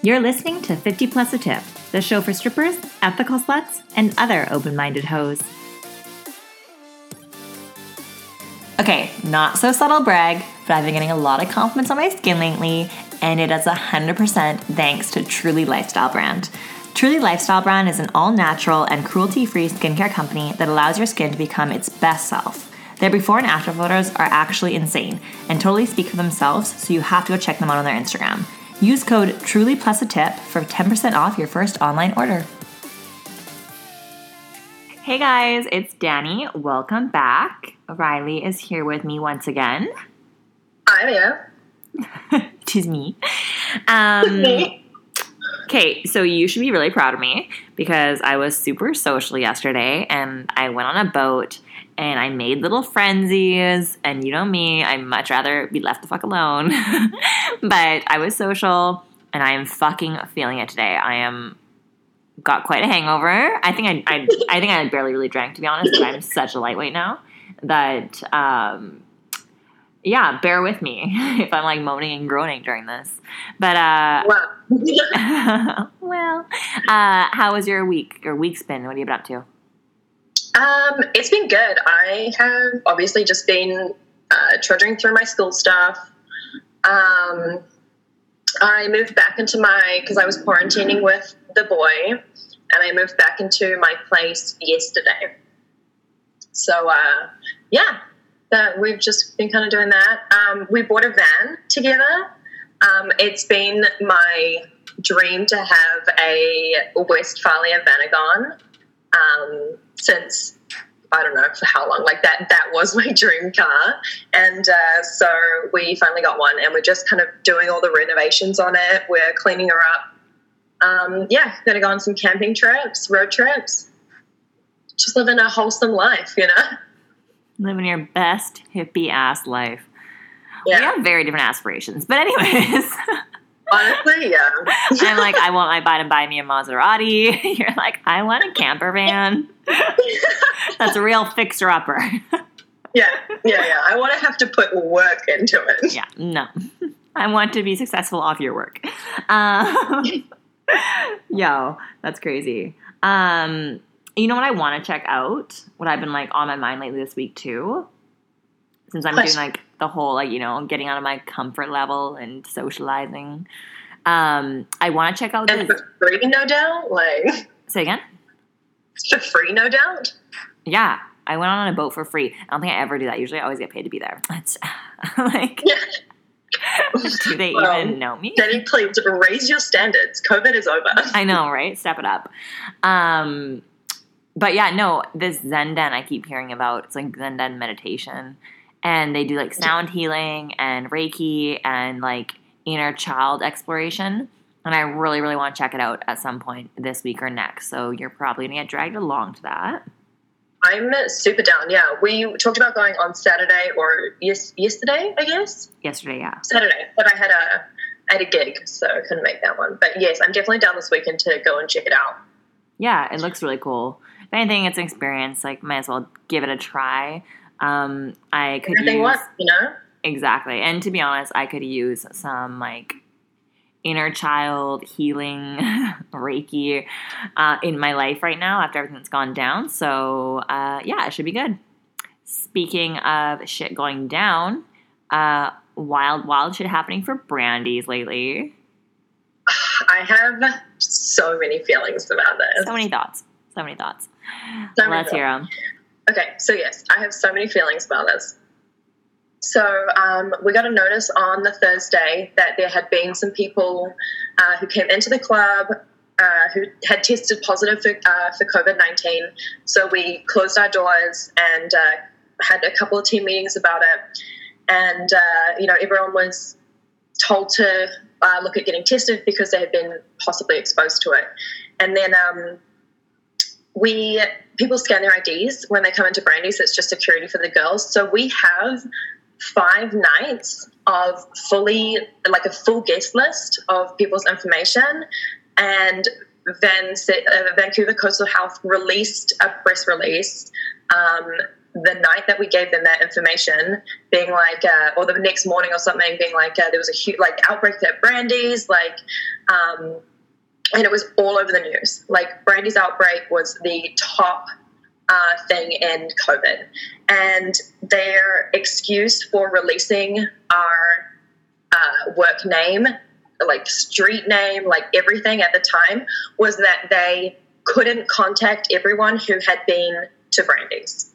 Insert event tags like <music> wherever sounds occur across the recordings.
You're listening to 50 Plus a Tip, the show for strippers, ethical sluts, and other open minded hoes. Okay, not so subtle brag, but I've been getting a lot of compliments on my skin lately, and it is 100% thanks to Truly Lifestyle brand. Truly Lifestyle brand is an all natural and cruelty free skincare company that allows your skin to become its best self. Their before and after photos are actually insane and totally speak for themselves, so you have to go check them out on their Instagram. Use code Truly Plus a Tip for 10% off your first online order. Hey guys, it's Danny. Welcome back. Riley is here with me once again. Hi there. <laughs> Tis me. Um, <laughs> okay, so you should be really proud of me because I was super social yesterday and I went on a boat and I made little frenzies. And you know me, I'd much rather be left the fuck alone. <laughs> but I was social and I am fucking feeling it today. I am got quite a hangover. I think I, I, I think I barely really drank to be honest, but I'm such a lightweight now that um, yeah, bear with me <laughs> if I'm like moaning and groaning during this. But uh, Wow. <laughs> well, uh, how was your week or week's been? What have you been up to? Um, it's been good. I have obviously just been uh, trudging through my school stuff. Um, I moved back into my because I was quarantining with the boy, and I moved back into my place yesterday. So uh, yeah, that we've just been kind of doing that. Um, we bought a van together. Um, it's been my dream to have a Westfalia Vanagon um, since I don't know for how long. Like that, that was <laughs> my dream car, and uh, so we finally got one, and we're just kind of doing all the renovations on it. We're cleaning her up. Um, yeah, gonna go on some camping trips, road trips. Just living a wholesome life, you know. Living your best hippie ass life. We Yeah, have very different aspirations, but anyways, <laughs> honestly, yeah. I'm like, I want my buy to buy me a Maserati. <laughs> You're like, I want a camper van. <laughs> That's a real fixer upper. Yeah, yeah, yeah. I want to have to put work into it. yeah, no. I want to be successful off your work. Um, <laughs> yo, that's crazy. Um, you know what I want to check out? What I've been like on my mind lately this week too, since I'm doing like the whole like you know getting out of my comfort level and socializing. Um, I want to check out And this. for free, no doubt. Like Say again. For free, no doubt. Yeah, I went on a boat for free. I don't think I ever do that. Usually, I always get paid to be there. <laughs> It's <laughs> like, Yeah. <laughs> do they Well, even know me? Danny, please raise your standards. COVID is over. I know, right? Step it up. Um, but yeah, no, this Zen Den I keep hearing about. It's like Zen Den meditation, and they do like sound healing and Reiki and like inner child exploration. And I really, really want to check it out at some point this week or next. So you're probably gonna get dragged along to that. I'm super down. Yeah, we talked about going on Saturday or yes, yesterday, I guess Yesterday, yeah. Saturday, but I had a I had a gig, so I couldn't make that one. But yes, I'm definitely down this weekend to go and check it out. Yeah, it looks really cool. If anything, it's an experience. Like, might as well give it a try. Um, I could Everything use what you know. exactly, and to be honest, I could use some like inner child healing <laughs> Reiki uh, in my life right now after everything that's gone down. So, uh, yeah, it should be good. Speaking of shit going down, uh, wild, wild shit happening for Brandy's lately. <sighs> I have so many feelings about this. So many thoughts. So many thoughts. So many Let's hear them. Okay, so yes, I have so many feelings about this. So um, we got a notice on the Thursday that there had been some people uh, who came into the club uh, who had tested positive for, uh, for COVID 19. So we closed our doors and uh, had a couple of team meetings about it. And, uh, you know, everyone was told to uh, look at getting tested because they had been possibly exposed to it. And then um, we people scan their IDs when they come into Brandy's. It's just security for the girls. So we have five nights of fully like a full guest list of people's information and then uh, Vancouver Coastal Health released a press release um, the night that we gave them that information, being like, uh, or the next morning or something, being like, uh, there was a huge like outbreak at Brandy's, like, um, and it was all over the news. Like Brandy's outbreak was the top uh, thing in COVID, and their excuse for releasing our uh, work name, like street name, like everything at the time, was that they couldn't contact everyone who had been to Brandy's.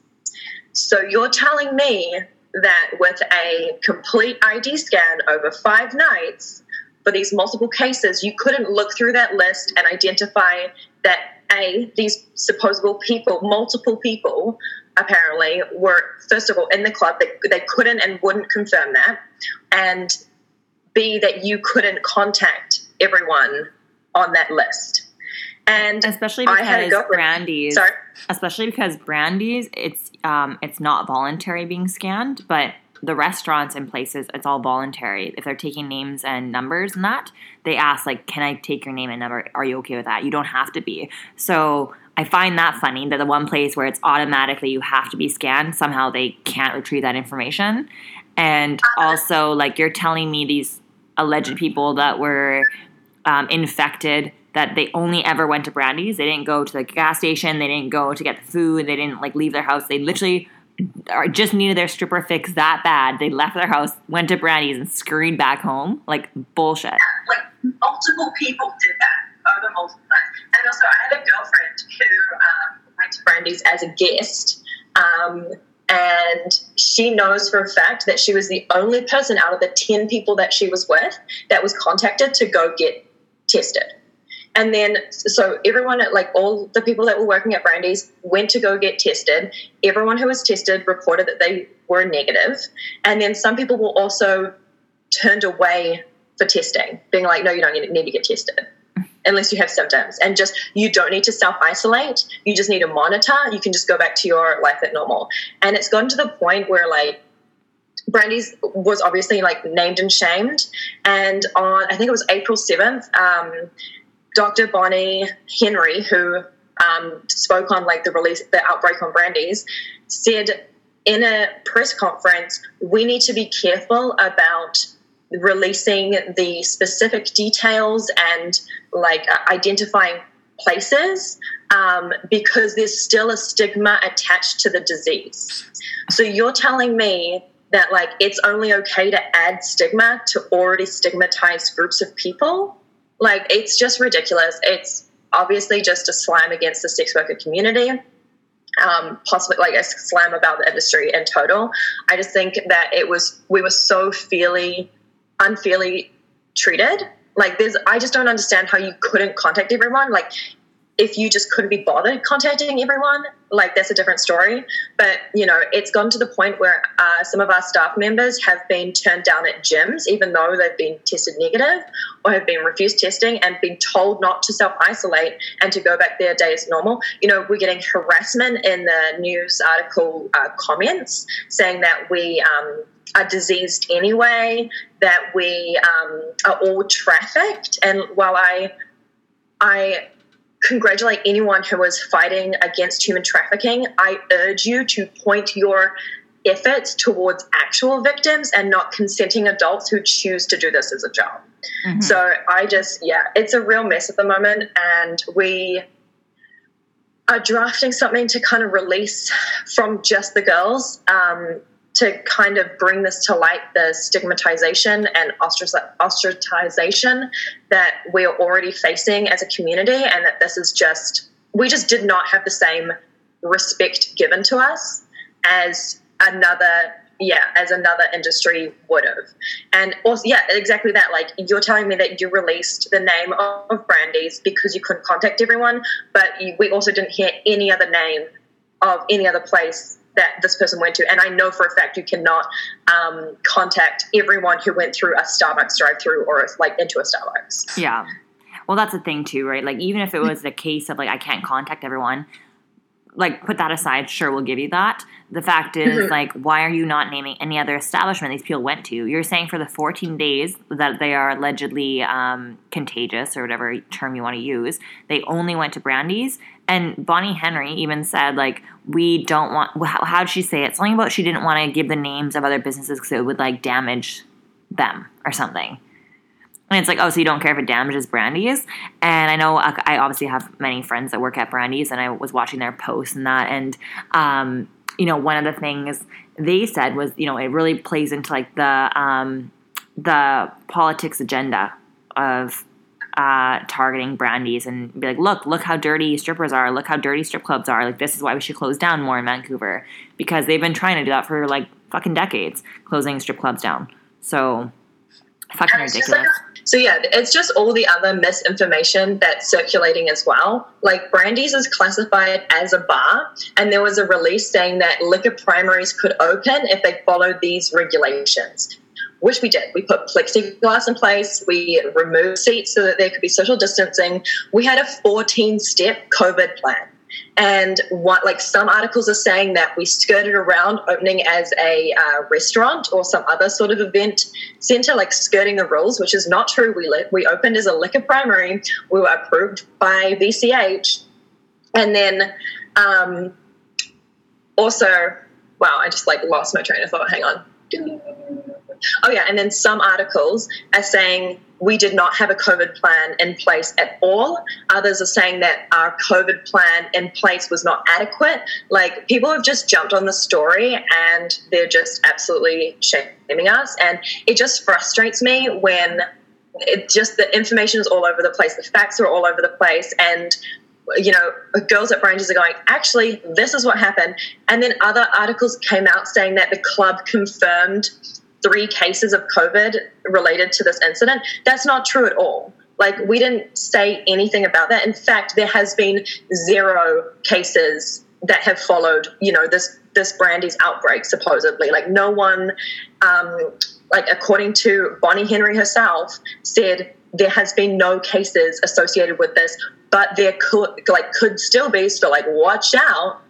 So you're telling me that with a complete ID scan over five nights for these multiple cases, you couldn't look through that list and identify that a these supposable people, multiple people, apparently were first of all in the club. They, they couldn't and wouldn't confirm that, and b that you couldn't contact everyone on that list. And especially I had a because Brandy's, Sorry. especially because Brandy's, it's um, it's not voluntary being scanned, but the restaurants and places, it's all voluntary. If they're taking names and numbers and that, they ask like, "Can I take your name and number? Are you okay with that?" You don't have to be. So I find that funny that the one place where it's automatically you have to be scanned, somehow they can't retrieve that information. And also, like you're telling me these alleged people that were um, infected that they only ever went to Brandy's. They didn't go to the gas station. They didn't go to get the food. They didn't like leave their house. They literally just needed their stripper fix that bad. They left their house, went to Brandy's, and scurried back home. Like bullshit. like multiple people did that over multiple nights. And also, I had a girlfriend who um, went to Brandy's as a guest, um, and she knows for a fact that she was the only person out of the 10 people that she was with that was contacted to go get tested. And then, so everyone, at like all the people that were working at Brandy's, went to go get tested. Everyone who was tested reported that they were negative. And then some people were also turned away for testing, being like, no, you don't need, to get tested unless you have symptoms. And just, you don't need to self isolate. You just need to monitor. You can just go back to your life at normal. And it's gotten to the point where, like, Brandy's was obviously like named and shamed. And on, I think it was April 7th, um, Dr. Bonnie Henry, who um, spoke on like the release, the outbreak on Brandy's, said in a press conference, we need to be careful about releasing the specific details and like uh, identifying places um, because there's still a stigma attached to the disease. So you're telling me that like it's only okay to add stigma to already stigmatized groups of people? Like it's just ridiculous. It's obviously just a slam against the sex worker community. Um, possibly like a slam about the industry in total. I just think that it was we were so fairly unfairly treated. Like there's I just don't understand how you couldn't contact everyone. Like if you just couldn't be bothered contacting everyone, like that's a different story. But you know, it's gone to the point where uh, some of our staff members have been turned down at gyms, even though they've been tested negative or have been refused testing and been told not to self isolate and to go back their day as normal. You know, we're getting harassment in the news article uh, comments saying that we. Um, are diseased anyway, that we um, are all trafficked. And while I, I congratulate anyone who is fighting against human trafficking, I urge you to point your efforts towards actual victims and not consenting adults who choose to do this as a job. Mhm. So I just, yeah, it's a real mess at the moment, and we are drafting something to kind of release from just the girls um, to kind of bring this to light the stigmatization and ostracization that we're already facing as a community, and that this is just, we just did not have the same respect given to us as another yeah as another industry would have. And also yeah exactly that like you're telling me that you released the name of brandy's because you couldn't contact everyone but you, we also didn't hear any other name of any other place that this person went to and i know for a fact you cannot um, contact everyone who went through a starbucks drive through or like into a starbucks Yeah. Well, that's the thing too, right? Like, even if it was the case of like I can't contact everyone, like put that aside. Sure, we'll give you that. The fact is, Mhm. like, why are you not naming any other establishment these people went to? You're saying for the 14 days that they are allegedly um, contagious or whatever term you want to use, they only went to Brandy's, And Bonnie Henry even said, like, we don't want, how, how'd she say it? Something about she didn't want to give the names of other businesses because it would, like, damage them or something. And it's like, oh, so you don't care if it damages Brandy's? And I know I obviously have many friends that work at Brandy's, and I was watching their posts and that. And, um, you know, one of the things they said was, you know, it really plays into like the um, the politics agenda of uh, targeting Brandy's and be like, look, look how dirty strippers are. Look how dirty strip clubs are. Like, this is why we should close down more in Vancouver because they've been trying to do that for like fucking decades, closing strip clubs down. So, fucking ridiculous. Like, so yeah, it's just all the other misinformation that's circulating as well. Like Brandy's is classified as a bar, and there was a release saying that liquor primaries could open if they followed these regulations which we did. We put plexiglass in place. We removed seats so that there could be social distancing. We had a 14 step COVID plan. And what, like some articles are saying that we skirted around opening as a uh, restaurant or some other sort of event center, like skirting the rules, which is not true. We li- we opened as a liquor primary. We were approved by VCH, and then um, also, wow, I just like lost my train of thought. Hang on. Oh, yeah. And then some articles are saying we did not have a COVID plan in place at all. Others are saying that our COVID plan in place was not adequate. Like people have just jumped on the story and they're just absolutely shaming us. And it just frustrates me when it just the information is all over the place, the facts are all over the place. And you know, girls at Brandy's are going, actually, this is what happened. And then other articles came out saying that the club confirmed three cases of COVID related to this incident. That's not true at all. Like, we didn't say anything about that. In fact, there has been zero cases that have followed, you know, this this Brandy's outbreak, supposedly. Like, no one, um, like, according to Bonnie Henry herself, said there has been no cases associated with this, but there could, like, could still be. So, like, watch out.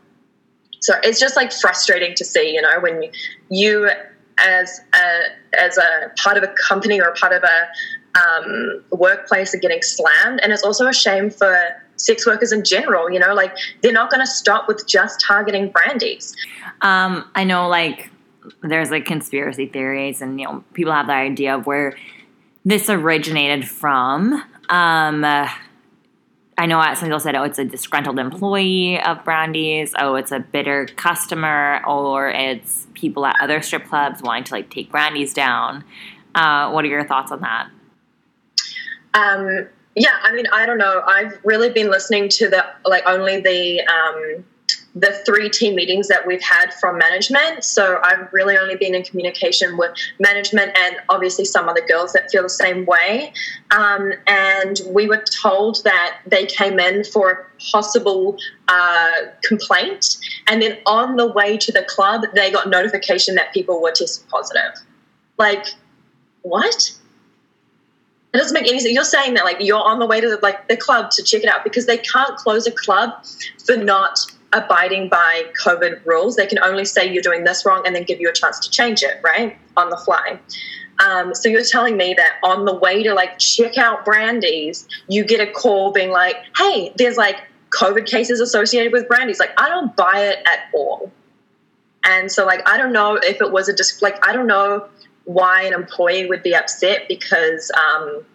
So it's just like frustrating to see, you know, when you as a as a part of a company or a part of a um, workplace are getting slammed, and it's also a shame for sex workers in general. You know, like they're not going to stop with just targeting Brandy's. Um, I know, like there's like conspiracy theories, and you know, people have the idea of where this originated from. Um, uh, I know some people said, oh, it's a disgruntled employee of Brandy's. Oh, it's a bitter customer, or it's people at other strip clubs wanting to like take Brandy's down. Uh, what are your thoughts on that? Um, yeah, I mean, I don't know. I've really been listening to the like only the um, the three team meetings that we've had from management. So I've really only been in communication with management and obviously some other girls that feel the same way. Um, and we were told that they came in for a possible uh, complaint. And then on the way to the club, they got notification that people were tested positive. Like, what? It doesn't make any sense. You're saying that like you're on the way to the, like the club to check it out because they can't close a club for not abiding by COVID rules. They can only say you're doing this wrong and then give you a chance to change it, right? On the fly. Um, so you're telling me that on the way to like check out Brandy's, you get a call being like, hey, there's like COVID cases associated with Brandy's. Like, I don't buy it at all. And so, like, I don't know if it was a disc, like, I don't know why an employee would be upset because, um,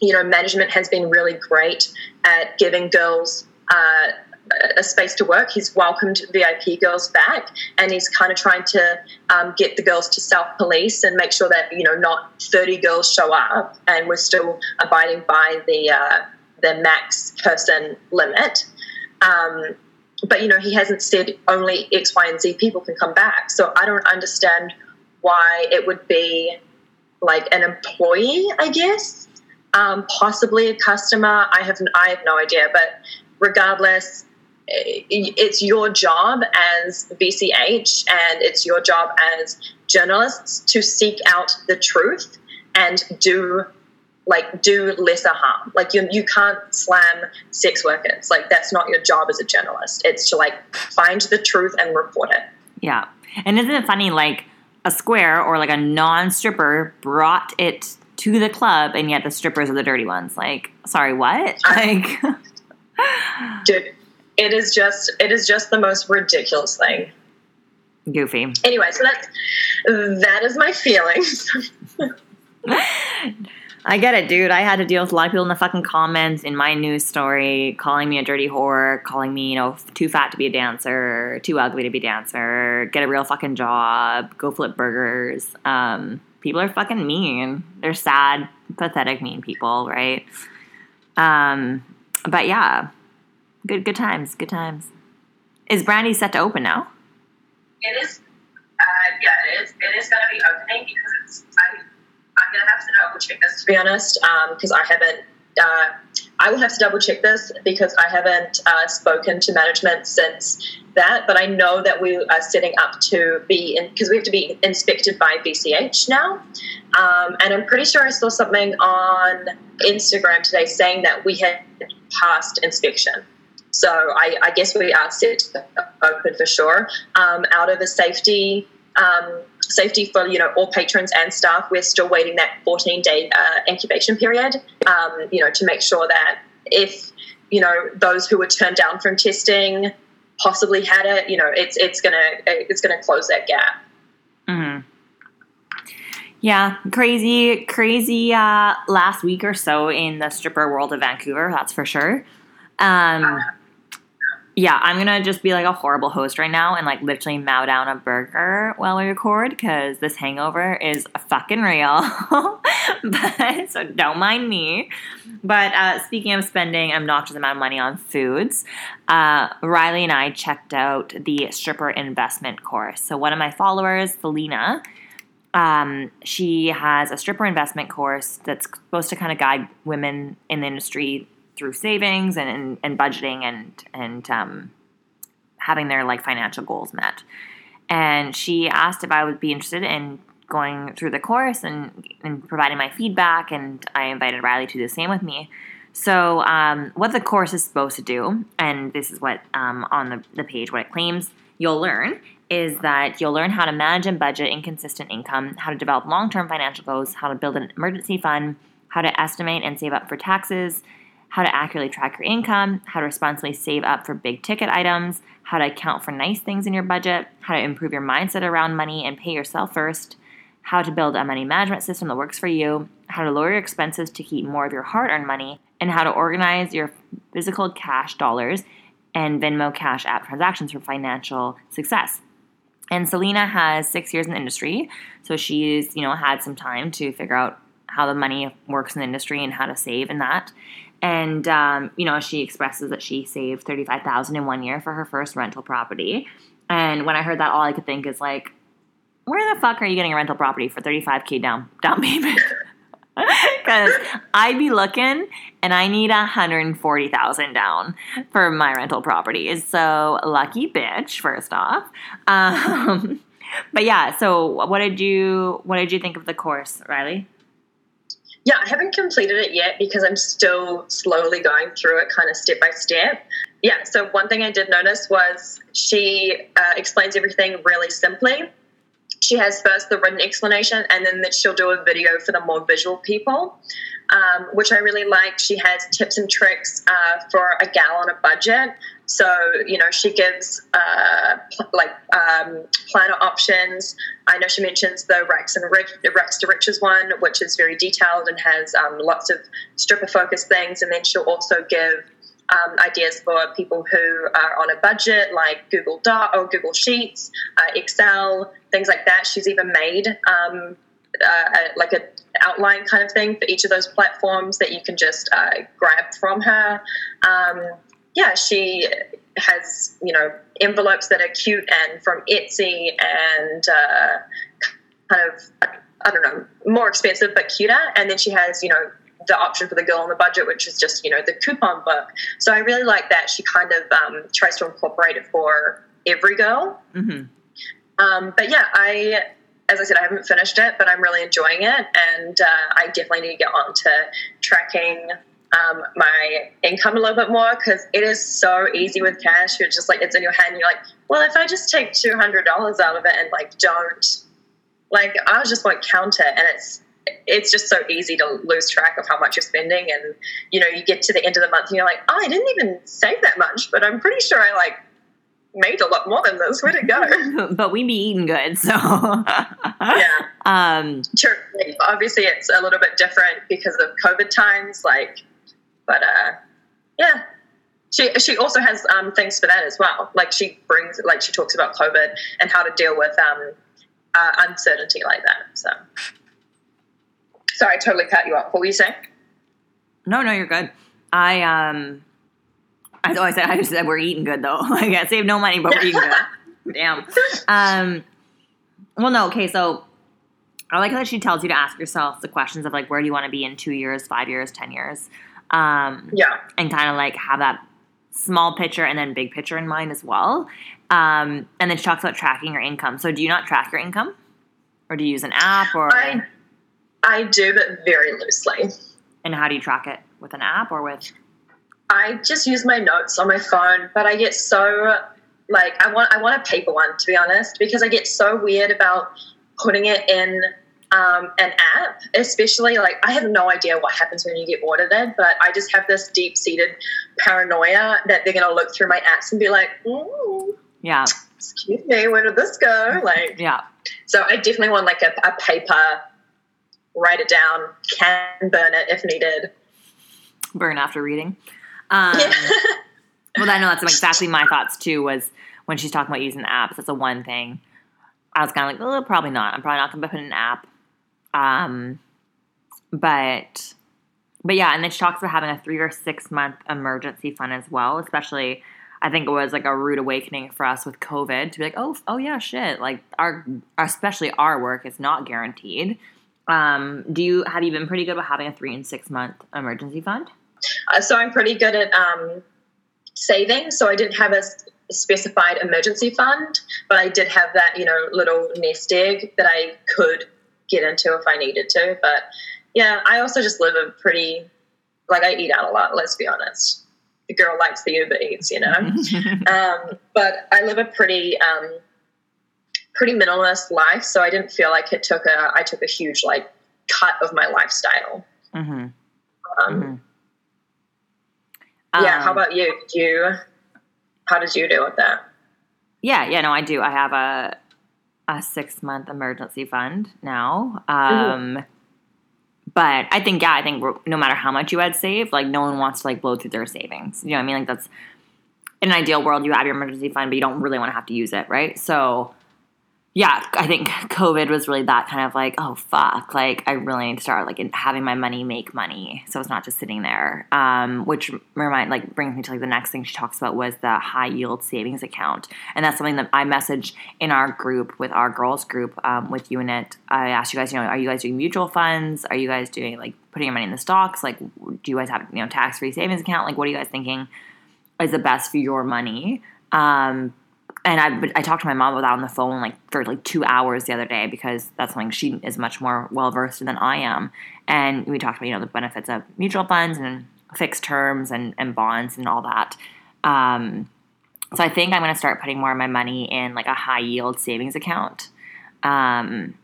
you know, management has been really great at giving girls uh, a space to work. He's welcomed VIP girls back, and he's kind of trying to um, get the girls to self police and make sure that you know not thirty girls show up, and we're still abiding by the uh, the max person limit. Um, but you know he hasn't said only X, Y, and Z people can come back. So I don't understand why it would be like an employee, I guess, um, possibly a customer. I have I have no idea, but regardless, it's your job as VCH and it's your job as journalists to seek out the truth and do like do lesser harm. Like you you can't slam sex workers. Like that's not your job as a journalist. It's to like find the truth and report it. Yeah. And isn't it funny like a square or like a non-stripper brought it to the club and yet the strippers are the dirty ones. Like, sorry, what? Like <laughs> Dude, it is just it is just the most ridiculous thing. Goofy. Anyway, so that's that is my feelings. <laughs> I get it, dude. I had to deal with a lot of people in the fucking comments in my news story calling me a dirty whore, calling me, you know, too fat to be a dancer, too ugly to be a dancer, get a real fucking job, go flip burgers. Um, people are fucking mean. They're sad, pathetic, mean people, right? Um, but yeah, good good times, good times. Is Brandy set to open now? It is. Uh, yeah, it is. It is going to be opening because it's. I'm, I'm going to have to double check this to be honest, because um, I haven't. Uh, I will have to double check this because I haven't uh, spoken to management since that. But I know that we are setting up to be in because we have to be inspected by VCH now, um, and I'm pretty sure I saw something on Instagram today saying that we had passed inspection. So I, I guess we are set open for sure. Um, out of a safety um, safety for you know all patrons and staff, we're still waiting that 14 day uh, incubation period. Um, you know to make sure that if you know those who were turned down from testing possibly had it, you know it's it's gonna it's gonna close that gap. Mm-hmm. Yeah, crazy, crazy uh, last week or so in the stripper world of Vancouver, that's for sure. Um, uh, yeah, I'm gonna just be like a horrible host right now and like literally mow down a burger while we record because this hangover is fucking real. <laughs> but so don't mind me. But uh, speaking of spending an obnoxious amount of money on foods, uh, Riley and I checked out the stripper investment course. So one of my followers, Selena, um, she has a stripper investment course that's supposed to kind of guide women in the industry through savings and, and, and budgeting and and um, having their like financial goals met. And she asked if I would be interested in going through the course and, and providing my feedback, and I invited Riley to do the same with me. So, um, what the course is supposed to do, and this is what um, on the, the page what it claims you'll learn, is that you'll learn how to manage and budget inconsistent income, how to develop long term financial goals, how to build an emergency fund, how to estimate and save up for taxes, how to accurately track your income, how to responsibly save up for big ticket items, how to account for nice things in your budget, how to improve your mindset around money and pay yourself first, how to build a money management system that works for you, how to lower your expenses to keep more of your hard earned money, and how to organize your physical cash dollars and Venmo Cash App transactions for financial success. And Selena has six years in the industry, so she's you know had some time to figure out how the money works in the industry and how to save in that. And um, you know, she expresses that she saved thirty five thousand in one year for her first rental property. And when I heard that, all I could think is like, where the fuck are you getting a rental property for thirty five k down down payment? <laughs> Because I'd be looking, and I need a hundred and forty thousand down for my rental property. So lucky bitch. First off. Um, <laughs> but yeah, so what did you what did you think of the course, Riley? Yeah, I haven't completed it yet because I'm still slowly going through it kind of step by step. Yeah, so one thing I did notice was she uh, explains everything really simply. She has first the written explanation and then that she'll do a video for the more visual people, um, which I really like. She has tips and tricks uh, for a gal on a budget. So, you know, she gives uh, like um, planner options. I know she mentions the Rex and Rex to Riches one, which is very detailed and has um, lots of stripper focused things. And then she'll also give um, ideas for people who are on a budget, like Google Doc or Google Sheets, uh, Excel, things like that. She's even made um, uh, like a outline kind of thing for each of those platforms that you can just uh, grab from her. Um, yeah, she has you know envelopes that are cute and from Etsy and uh, kind of I don't know more expensive but cuter. And then she has you know the option for the girl on the budget, which is just you know the coupon book. So I really like that she kind of um, tries to incorporate it for every girl. Mm-hmm. Um, but yeah, I as I said, I haven't finished it, but I'm really enjoying it, and uh, I definitely need to get on to tracking um, my income a little bit more because it is so easy with cash. You're just like it's in your hand. You're like, well, if I just take two hundred dollars out of it and like don't, like I just won't count it, and it's it's just so easy to lose track of how much you're spending. And you know you get to the end of the month and you're like oh i didn't even save that much but i'm pretty sure i like made a lot more than this. Where'd it go? <laughs> But we be eating good, so. Yeah. <laughs> Um, sure obviously it's a little bit different because of covid times. Like but uh yeah she she also has um, things for that as well like she brings like she talks about covid and how to deal with um, uh, uncertainty like that so sorry i totally cut you off what were you saying No, no, you're good. I um, I I said I just said we're eating good though. <laughs> Like I save no money, but we're eating good. <laughs> Damn. Um, well, no. Okay, so I like how she tells you to ask yourself the questions of like where do you want to be in two years, five years, ten years, um, yeah and kind of like have that small picture and then big picture in mind as well. Um, and then she talks about tracking your income. So do you not track your income, or do you use an app, or i i do but very loosely and how do you track it with an app or with? I just use my notes on my phone, but I get so like I want I want a paper one to be honest because I get so weird about putting it in um, an app, especially like I have no idea what happens when you get audited, but I just have this deep seated paranoia that they're gonna look through my apps and be like, mm, Yeah, "Excuse me, where did this go?" <laughs> Like, yeah. so I definitely want like a, a paper, write it down, can burn it if needed. burn after reading. Um, Yeah. <laughs> well, I know that's exactly my <laughs> thoughts too. Was when she's talking about using apps, that's the one thing. I was kind of like, oh, probably not. I'm probably not going to put an app. Um, but, but yeah, and then she talks about having a three or six month emergency fund as well. Especially, I think it was like a rude awakening for us with COVID to be like, oh, oh yeah, shit. Like our, especially our work is not guaranteed. Um, do you have you been pretty good about having a three and six month emergency fund? Uh, so I'm pretty good at um, saving. So I didn't have a specified emergency fund, but I did have that, you know, little nest egg that I could get into if I needed to. But yeah, I also just live a pretty, like I eat out a lot. Let's be honest. The girl likes the Uber Eats, you know. <laughs> um, but I live a pretty, um, pretty minimalist life, so I didn't feel like it took a, I took a huge like cut of my lifestyle. hmm Um, Mhm. Yeah. How Um, about you? Did you? How did you deal with that? Yeah, yeah, no, I do. I have a a six month emergency fund now. Mm-hmm. Um, but I think, yeah, I think no matter how much you had saved, like no one wants to like blow through their savings. You know what I mean? Like that's in an ideal world, you have your emergency fund, but you don't really want to have to use it, right? So, yeah, I think COVID was really that kind of like, oh fuck, like I really need to start like having my money make money, so it's not just sitting there. Um, which remind like brings me to like the next thing she talks about was the high yield savings account, and that's something that I message in our group with our girls group um, with you in it. I asked you guys, you know, are you guys doing mutual funds? Are you guys doing like putting your money in the stocks? Like, do you guys have you know tax free savings account? Like, what are you guys thinking is the best for your money? Um, and I, I talked to my mom about that on the phone like for like two hours the other day because that's something she is much more well versed than I am. And we talked about you know the benefits of mutual funds and fixed terms and, and bonds and all that. Um, so I think I'm going to start putting more of my money in like a high yield savings account, um,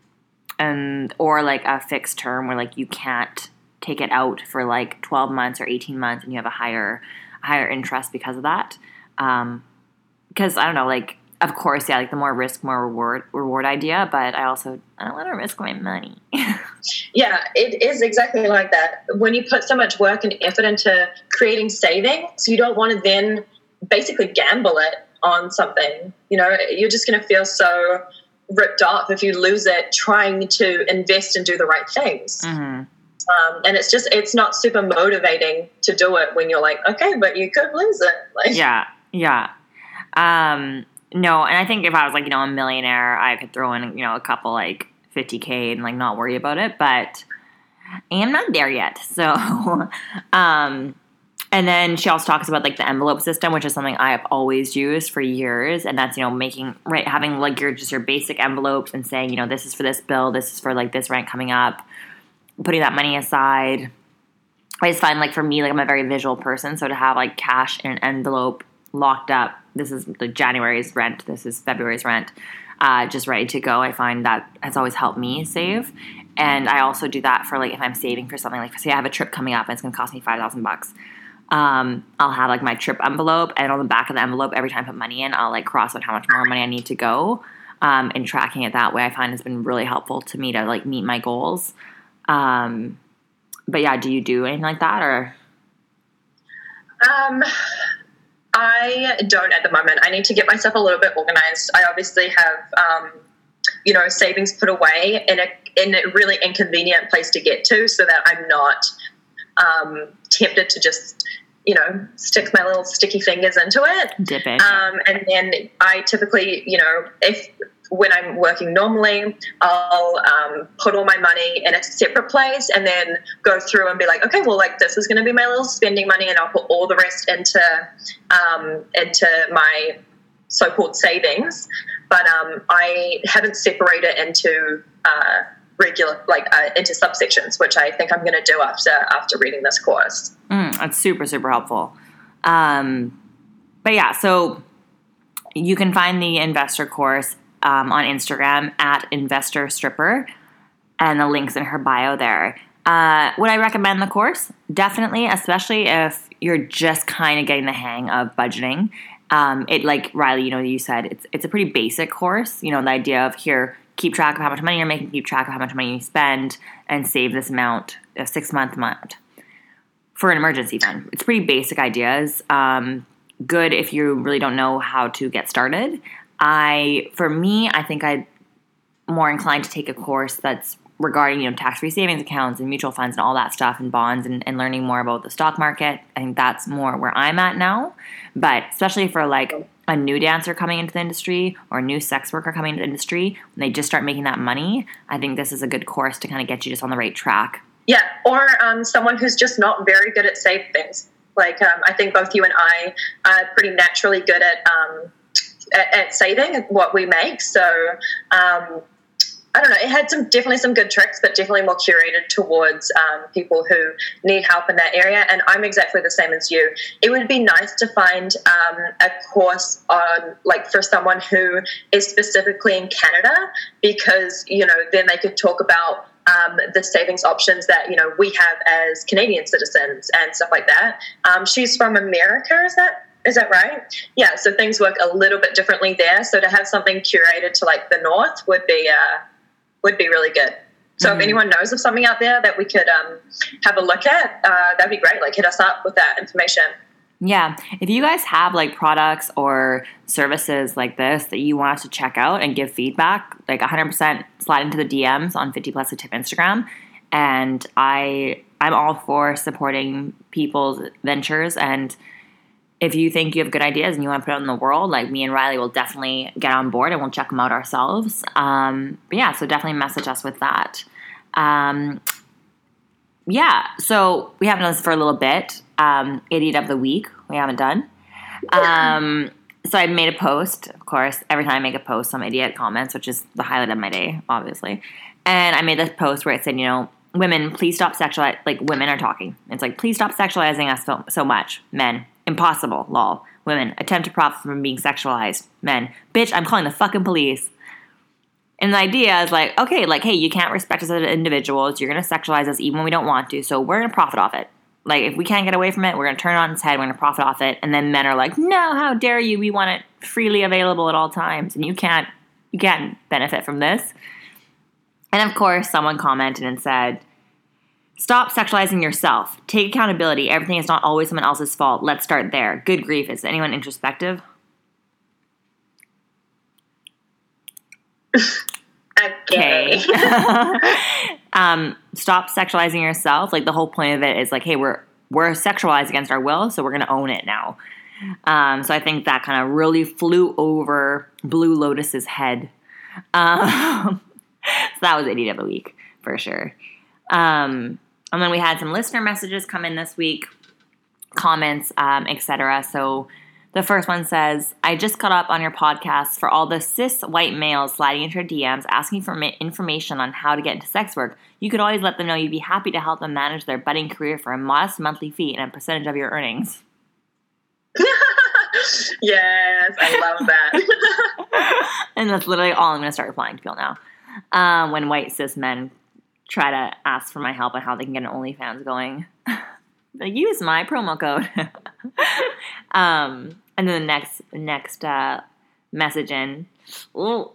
and or like a fixed term where like you can't take it out for like 12 months or 18 months and you have a higher higher interest because of that. Um, because I don't know, like of course, yeah, like the more risk, more reward reward idea. But I also I don't want to risk my money. <laughs> Yeah, it is exactly like that. When you put so much work and effort into creating savings, you don't want to then basically gamble it on something. You know, you're just going to feel so ripped off if you lose it trying to invest and do the right things. hmm Um, and it's just, it's not super motivating to do it when you're like, okay, but you could lose it. <laughs> Like, Yeah, yeah. Um, no, and I think if I was like you know a millionaire, I could throw in you know a couple like 50k and like not worry about it. But I am not there yet. <laughs> So, um, and then she also talks about like the envelope system, which is something I have always used for years, and that's you know making right having like your just your basic envelopes and saying you know this is for this bill, this is for like this rent coming up, putting that money aside. I just find like for me like I'm a very visual person, so to have like cash in an envelope locked up. This is the January's rent. This is February's rent. Uh, just ready to go. I find that has always helped me save. And I also do that for like if I'm saving for something, like say I have a trip coming up and it's gonna cost me five thousand bucks. Um, I'll have like my trip envelope, and on the back of the envelope, every time I put money in, I'll like cross out how much more money I need to go. Um, and tracking it that way, I find has been really helpful to me to like meet my goals. Um, but yeah, do you do anything like that or? Um, I don't at the moment. I need to get myself a little bit organized. I obviously have, um, you know, savings put away in a in a really inconvenient place to get to, so that I'm not um, tempted to just, you know, stick my little sticky fingers into it. Dip in. Um, and then I typically, you know, if when I'm working normally, I'll um, put all my money in a separate place and then go through and be like, okay, well, like this is going to be my little spending money, and I'll put all the rest into um, into my so-called savings. But um, I haven't separated into uh, regular, like uh, into subsections, which I think I'm going to do after after reading this course. Mm, that's super super helpful. Um, but yeah, so you can find the investor course um, on Instagram at Investor Stripper, and the links in her bio there. Uh, would I recommend the course? Definitely, especially if you're just kind of getting the hang of budgeting. Um, it like Riley, you know, you said it's it's a pretty basic course. You know, the idea of here, keep track of how much money you're making, keep track of how much money you spend, and save this amount, a six month amount for an emergency fund. It's pretty basic ideas. Um, good if you really don't know how to get started. I, for me, I think I'd more inclined to take a course that's regarding you know tax-free savings accounts and mutual funds and all that stuff and bonds and, and learning more about the stock market. I think that's more where I'm at now. But especially for like a new dancer coming into the industry or a new sex worker coming into the industry, when they just start making that money, I think this is a good course to kind of get you just on the right track. Yeah, or um, someone who's just not very good at safe things Like um, I think both you and I are pretty naturally good at um, at, at, saving what we make. So um, I don't know. It had some definitely some good tricks, but definitely more curated towards um, people who need help in that area. And I'm exactly the same as you. It would be nice to find um, a course on like for someone who is specifically in Canada, because you know then they could talk about um, the savings options that you know we have as Canadian citizens and stuff like that. Um, she's from America, is that is that right? Yeah. So things work a little bit differently there. So to have something curated to like the north would be uh, would be really good. So mm-hmm. if anyone knows of something out there that we could um, have a look at, uh, that'd be great. Like hit us up with that information. Yeah. If you guys have like products or services like this that you want us to check out and give feedback, like 100% slide into the DMs on 50 plus a tip Instagram. And I, I'm all for supporting people's ventures. And if you think you have good ideas and you want to put it out in the world, like me and Riley will definitely get on board and we'll check them out ourselves. Um, but yeah, so definitely message us with that. Um, yeah, so we haven't done this for a little bit. Um, Idiot of the week, we haven't done. Um, so I made a post, of course. Every time I make a post, some idiot comments, which is the highlight of my day, obviously. And I made this post where it said, you know, women, please stop sexualizing. Like women are talking. It's like, please stop sexualizing us so, so much. Men, impossible. Lol. Women, attempt to profit from being sexualized. Men, bitch, I'm calling the fucking police. And the idea is like, okay, like, hey, you can't respect us as individuals. You're going to sexualize us even when we don't want to. So we're going to profit off it. Like, if we can't get away from it, we're going to turn it on its head. We're going to profit off it. And then men are like, no, how dare you? We want it freely available at all times. And you can't, you can't benefit from this. And of course, someone commented and said, Stop sexualizing yourself. Take accountability. Everything is not always someone else's fault. Let's start there. Good grief. Is anyone introspective? <laughs> okay. <laughs> um, stop sexualizing yourself. Like the whole point of it is like, hey, we're we're sexualized against our will, so we're gonna own it now. Um, so I think that kind of really flew over Blue Lotus's head. Um, <laughs> so that was idiot of the week for sure. Um, and then we had some listener messages come in this week, comments, um, etc. So the first one says, I just caught up on your podcast for all the cis white males sliding into your DMs asking for information on how to get into sex work. You could always let them know you'd be happy to help them manage their budding career for a modest monthly fee and a percentage of your earnings. <laughs> yes, I love that. <laughs> and that's literally all I'm going to start replying to people now. Um, when white cis men try to ask for my help on how they can get an OnlyFans going. <laughs> use my promo code. <laughs> um, and then the next next uh, message in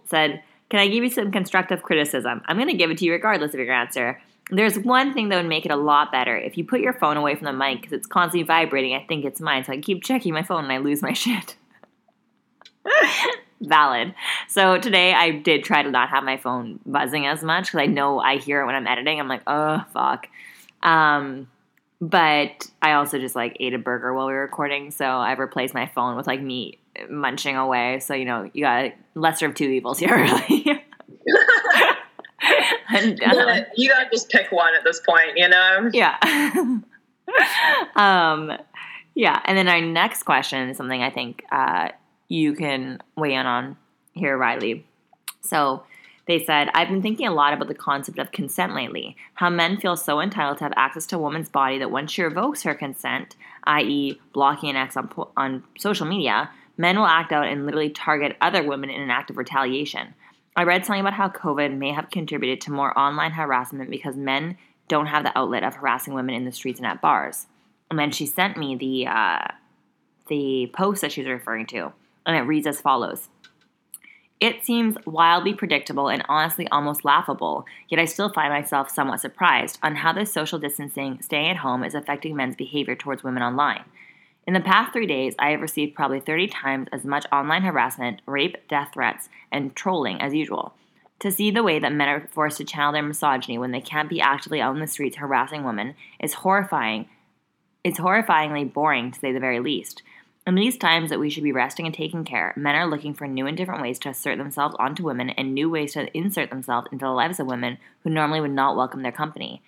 said, "Can I give you some constructive criticism? I'm going to give it to you regardless of your answer." There's one thing that would make it a lot better. If you put your phone away from the mic because it's constantly vibrating, I think it's mine, so I keep checking my phone and I lose my <laughs> shit. Valid. So today I did try to not have my phone buzzing as much because I know I hear it when I'm editing. I'm like, oh fuck. Um, but I also just like ate a burger while we were recording, so I replaced my phone with like me munching away. So you know, you got lesser of two evils here, <laughs> really. <laughs> and, uh, you gotta just pick one at this point, you know? Yeah. <laughs> um, yeah, and then our next question is something I think uh, you can weigh in on here, Riley. So they said, I've been thinking a lot about the concept of consent lately. How men feel so entitled to have access to a woman's body that once she revokes her consent, i.e., blocking an ex on, on social media, men will act out and literally target other women in an act of retaliation. I read something about how COVID may have contributed to more online harassment because men don't have the outlet of harassing women in the streets and at bars. And then she sent me the uh, the post that she's referring to and it reads as follows. It seems wildly predictable and honestly almost laughable, yet I still find myself somewhat surprised on how this social distancing, staying at home, is affecting men's behavior towards women online. In the past three days, I have received probably 30 times as much online harassment, rape, death threats, and trolling as usual. To see the way that men are forced to channel their misogyny when they can't be actively out in the streets harassing women is horrifying. It's horrifyingly boring, to say the very least. In these times that we should be resting and taking care, men are looking for new and different ways to assert themselves onto women and new ways to insert themselves into the lives of women who normally would not welcome their company.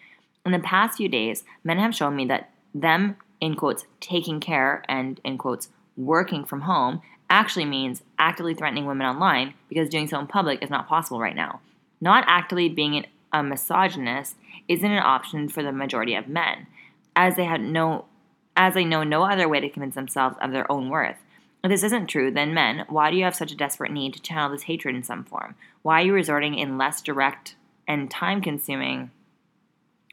In the past few days, men have shown me that them, in quotes, taking care and, in quotes, working from home actually means actively threatening women online because doing so in public is not possible right now. Not actively being a misogynist isn't an option for the majority of men, as they have no as they know no other way to convince themselves of their own worth. If this isn't true, then men, why do you have such a desperate need to channel this hatred in some form? Why are you resorting in less direct and time consuming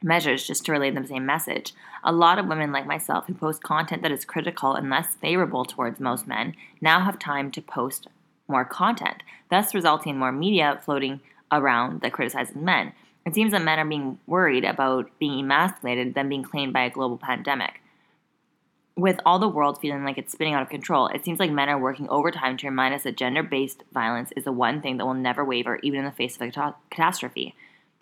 measures just to relay the same message? A lot of women like myself who post content that is critical and less favorable towards most men now have time to post more content, thus resulting in more media floating around that criticizes men. It seems that men are being worried about being emasculated than being claimed by a global pandemic with all the world feeling like it's spinning out of control, it seems like men are working overtime to remind us that gender based violence is the one thing that will never waver, even in the face of a catastrophe.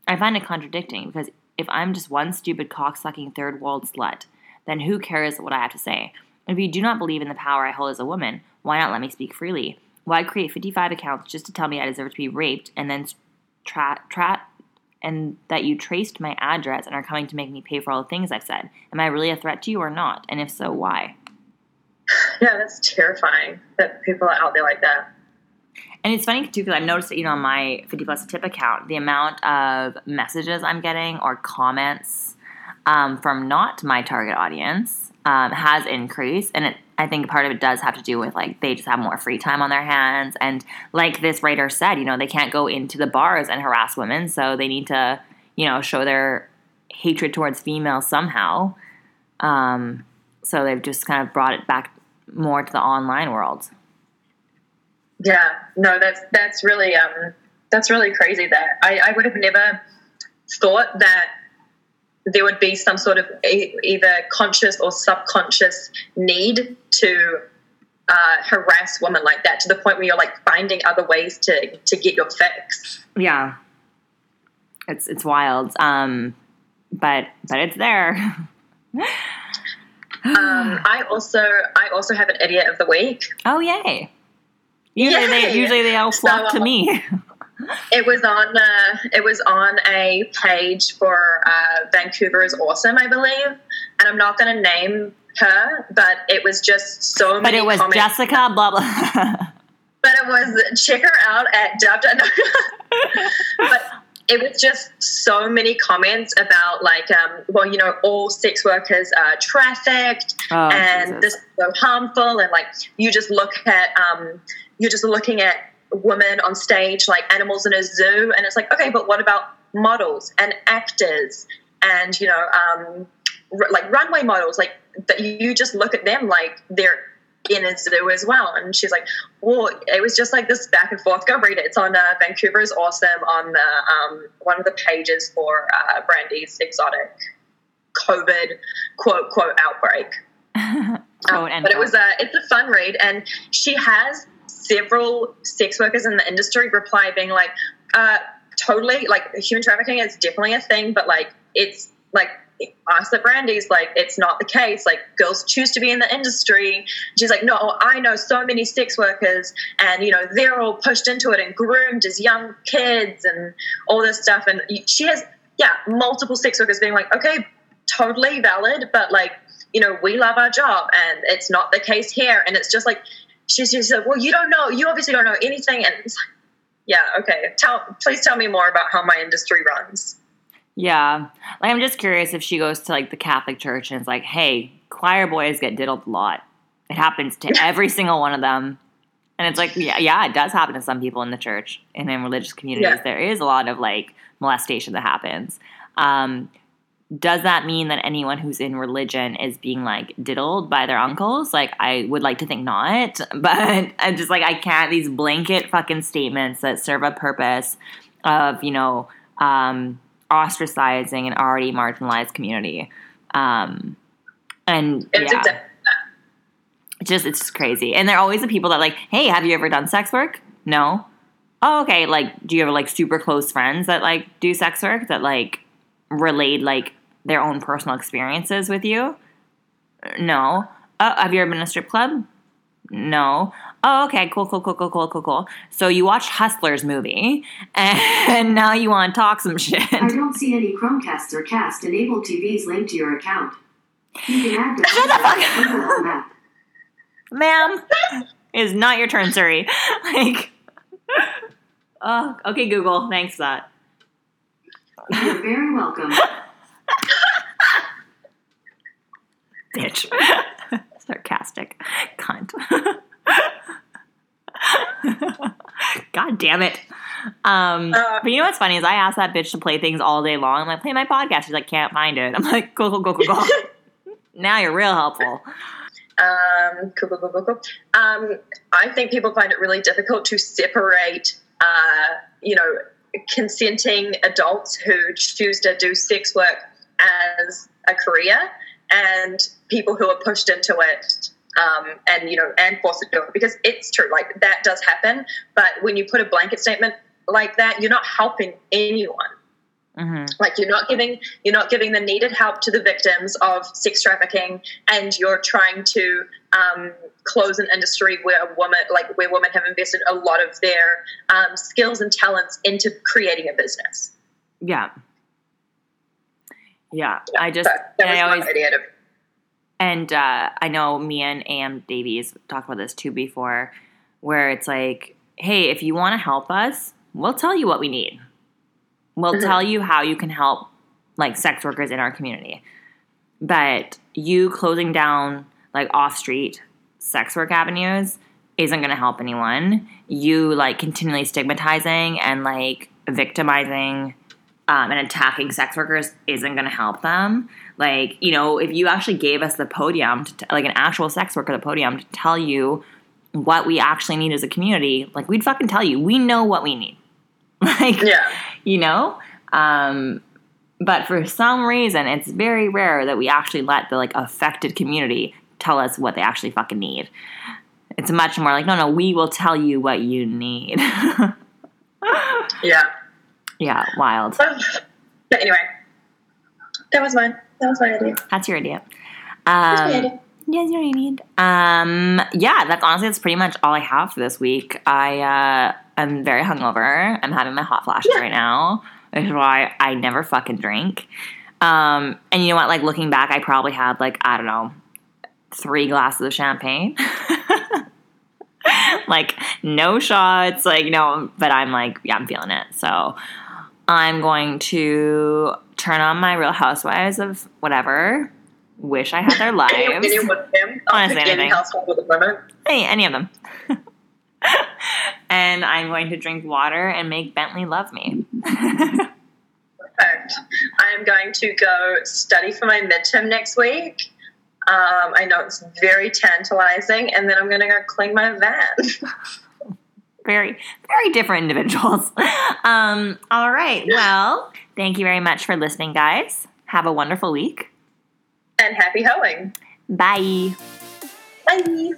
I find it contradicting because if I'm just one stupid cocksucking third world slut, then who cares what I have to say? If you do not believe in the power I hold as a woman, why not let me speak freely? Why create 55 accounts just to tell me I deserve to be raped and then tra- tra- and that you traced my address and are coming to make me pay for all the things I've said. Am I really a threat to you or not? And if so, why? <laughs> Yeah, that's terrifying that people are out there like that. And it's funny too because I've noticed that you know on my 50 plus tip account, the amount of messages I'm getting or comments um, from not my target audience um, has increased, and it I think part of it does have to do with like they just have more free time on their hands. And like this writer said, you know, they can't go into the bars and harass women, so they need to, you know, show their hatred towards females somehow. Um, so they've just kind of brought it back more to the online world. Yeah, no, that's that's really um, that's really crazy. That I, I would have never thought that there would be some sort of either conscious or subconscious need to uh, harass women like that to the point where you're like finding other ways to to get your fix. Yeah, it's it's wild, um, but but it's there. <laughs> um, I also I also have an idiot of the week. Oh yay! Usually yay. they usually they all flock so, to me. <laughs> It was on uh, it was on a page for uh, Vancouver is awesome, I believe, and I'm not going to name her, but it was just so but many. But it was comments. Jessica, blah blah. <laughs> but it was check her out at dub. <laughs> but it was just so many comments about like, um, well, you know, all sex workers are trafficked, oh, and Jesus. this is so harmful, and like you just look at um, you're just looking at women on stage like animals in a zoo and it's like okay but what about models and actors and you know um, r- like runway models like that you just look at them like they're in a zoo as well. And she's like well it was just like this back and forth. Go read it. It's on uh, vancouver is awesome on the um, one of the pages for uh, brandy's exotic covid quote quote outbreak. <laughs> Um, but it was a it's a fun read. And she has several sex workers in the industry reply being like uh, totally like human trafficking is definitely a thing but like it's like us at Brandy's, like it's not the case. Like girls choose to be in the industry. She's like, no, I know so many sex workers, and you know they're all pushed into it and groomed as young kids and all this stuff. And she has, yeah, multiple sex workers being like, okay, totally valid, but like you know we love our job, and it's not the case here. And it's just like she's just like, well, you don't know, you obviously don't know anything, and it's like, yeah, okay, tell, please tell me more about how my industry runs. Yeah. Like I'm just curious if she goes to like the Catholic church and it's like, hey, choir boys get diddled a lot. It happens to <laughs> every single one of them. And it's like, yeah, yeah, it does happen to some people in the church and in religious communities. Yeah. There is a lot of like molestation that happens. Um, does that mean that anyone who's in religion is being like diddled by their uncles? Like, I would like to think not, <laughs> but I'm just like, I can't, these blanket fucking statements that serve a purpose of, you know, um, ostracizing an already marginalized community. Um, and It's yeah, exactly it's just it's just crazy. And they're always the people that like, hey, have you ever done sex work? No. Oh, okay. Like, do you have like super close friends that like do sex work that like relate like their own personal experiences with you? No. Oh, have you ever been in a strip club? No. Oh, okay. Cool, cool, cool, cool, cool, cool, cool. So you watched Hustlers movie, <laughs> and now you want to talk some shit. I don't see any Chromecasts or Cast enabled TVs linked to your account. You can add <laughs> Shut the fuck up. to the Google map. ma'am is not your turn siri <laughs> like oh okay google thanks for that You're very welcome. Bitch. <laughs> Sarcastic cunt. <laughs> God damn it. Um Uh, but you know what's funny is i asked that bitch to play things all day long. I'm like play my podcast. She's like can't find it. I'm like cool cool cool cool cool now you're real helpful. Um, cool, cool, cool, cool, cool. Um, I think people find it really difficult to separate, uh, you know, consenting adults who choose to do sex work as a career and people who are pushed into it um, and, you know, and forced to do it because it's true, like that does happen. But when you put a blanket statement like that, you're not helping anyone. Hmm like you're not giving you're not giving the needed help to the victims of sex trafficking and you're trying to um, close an industry where a woman like where women have invested a lot of their um, skills and talents into creating a business. Yeah yeah i just that and was i always idea to, And uh, I know me and Am Davies talked about this too before, where it's like, hey, if you want to help us, we'll tell you what we need. We'll Mhm. tell you how you can help like sex workers in our community. But you closing down like off street sex work avenues isn't going to help anyone. You like continually stigmatizing and like victimizing um, and attacking sex workers isn't going to help them. Like, you know, if you actually gave us the podium, to t- like an actual sex worker, the podium to tell you what we actually need as a community, like we'd fucking tell you. We know what we need. <laughs> like, yeah you know um but for some reason it's very rare that we actually let the like affected community tell us what they actually fucking need it's much more like no no we will tell you what you need <laughs> yeah yeah wild. But anyway that was mine that was my idea. That's your idea. That's my um, idea. yes your idea um yeah that's honestly that's pretty much all i have for this week. I uh i'm very hungover. I'm having my hot flashes Yeah. right now which is why i never fucking drink. Um and you know what? Like looking back i probably had like i don't know three glasses of champagne. <laughs> Like no shots like no. but i'm like yeah i'm feeling it. So i'm going to turn on my real housewives of whatever wish i had their lives Any, any them Honestly, any anything. with a woman Hey, any of them. <laughs> and I'm going to drink water and make Bentley love me. Perfect. I'm going to go study for my midterm next week. Um, I know it's very tantalizing, and then I'm going to go clean my van. <laughs> very, very different individuals. <laughs> Um, all right. Well, thank you very much for listening, guys. Have a wonderful week. and happy hoeing. Bye. Bye.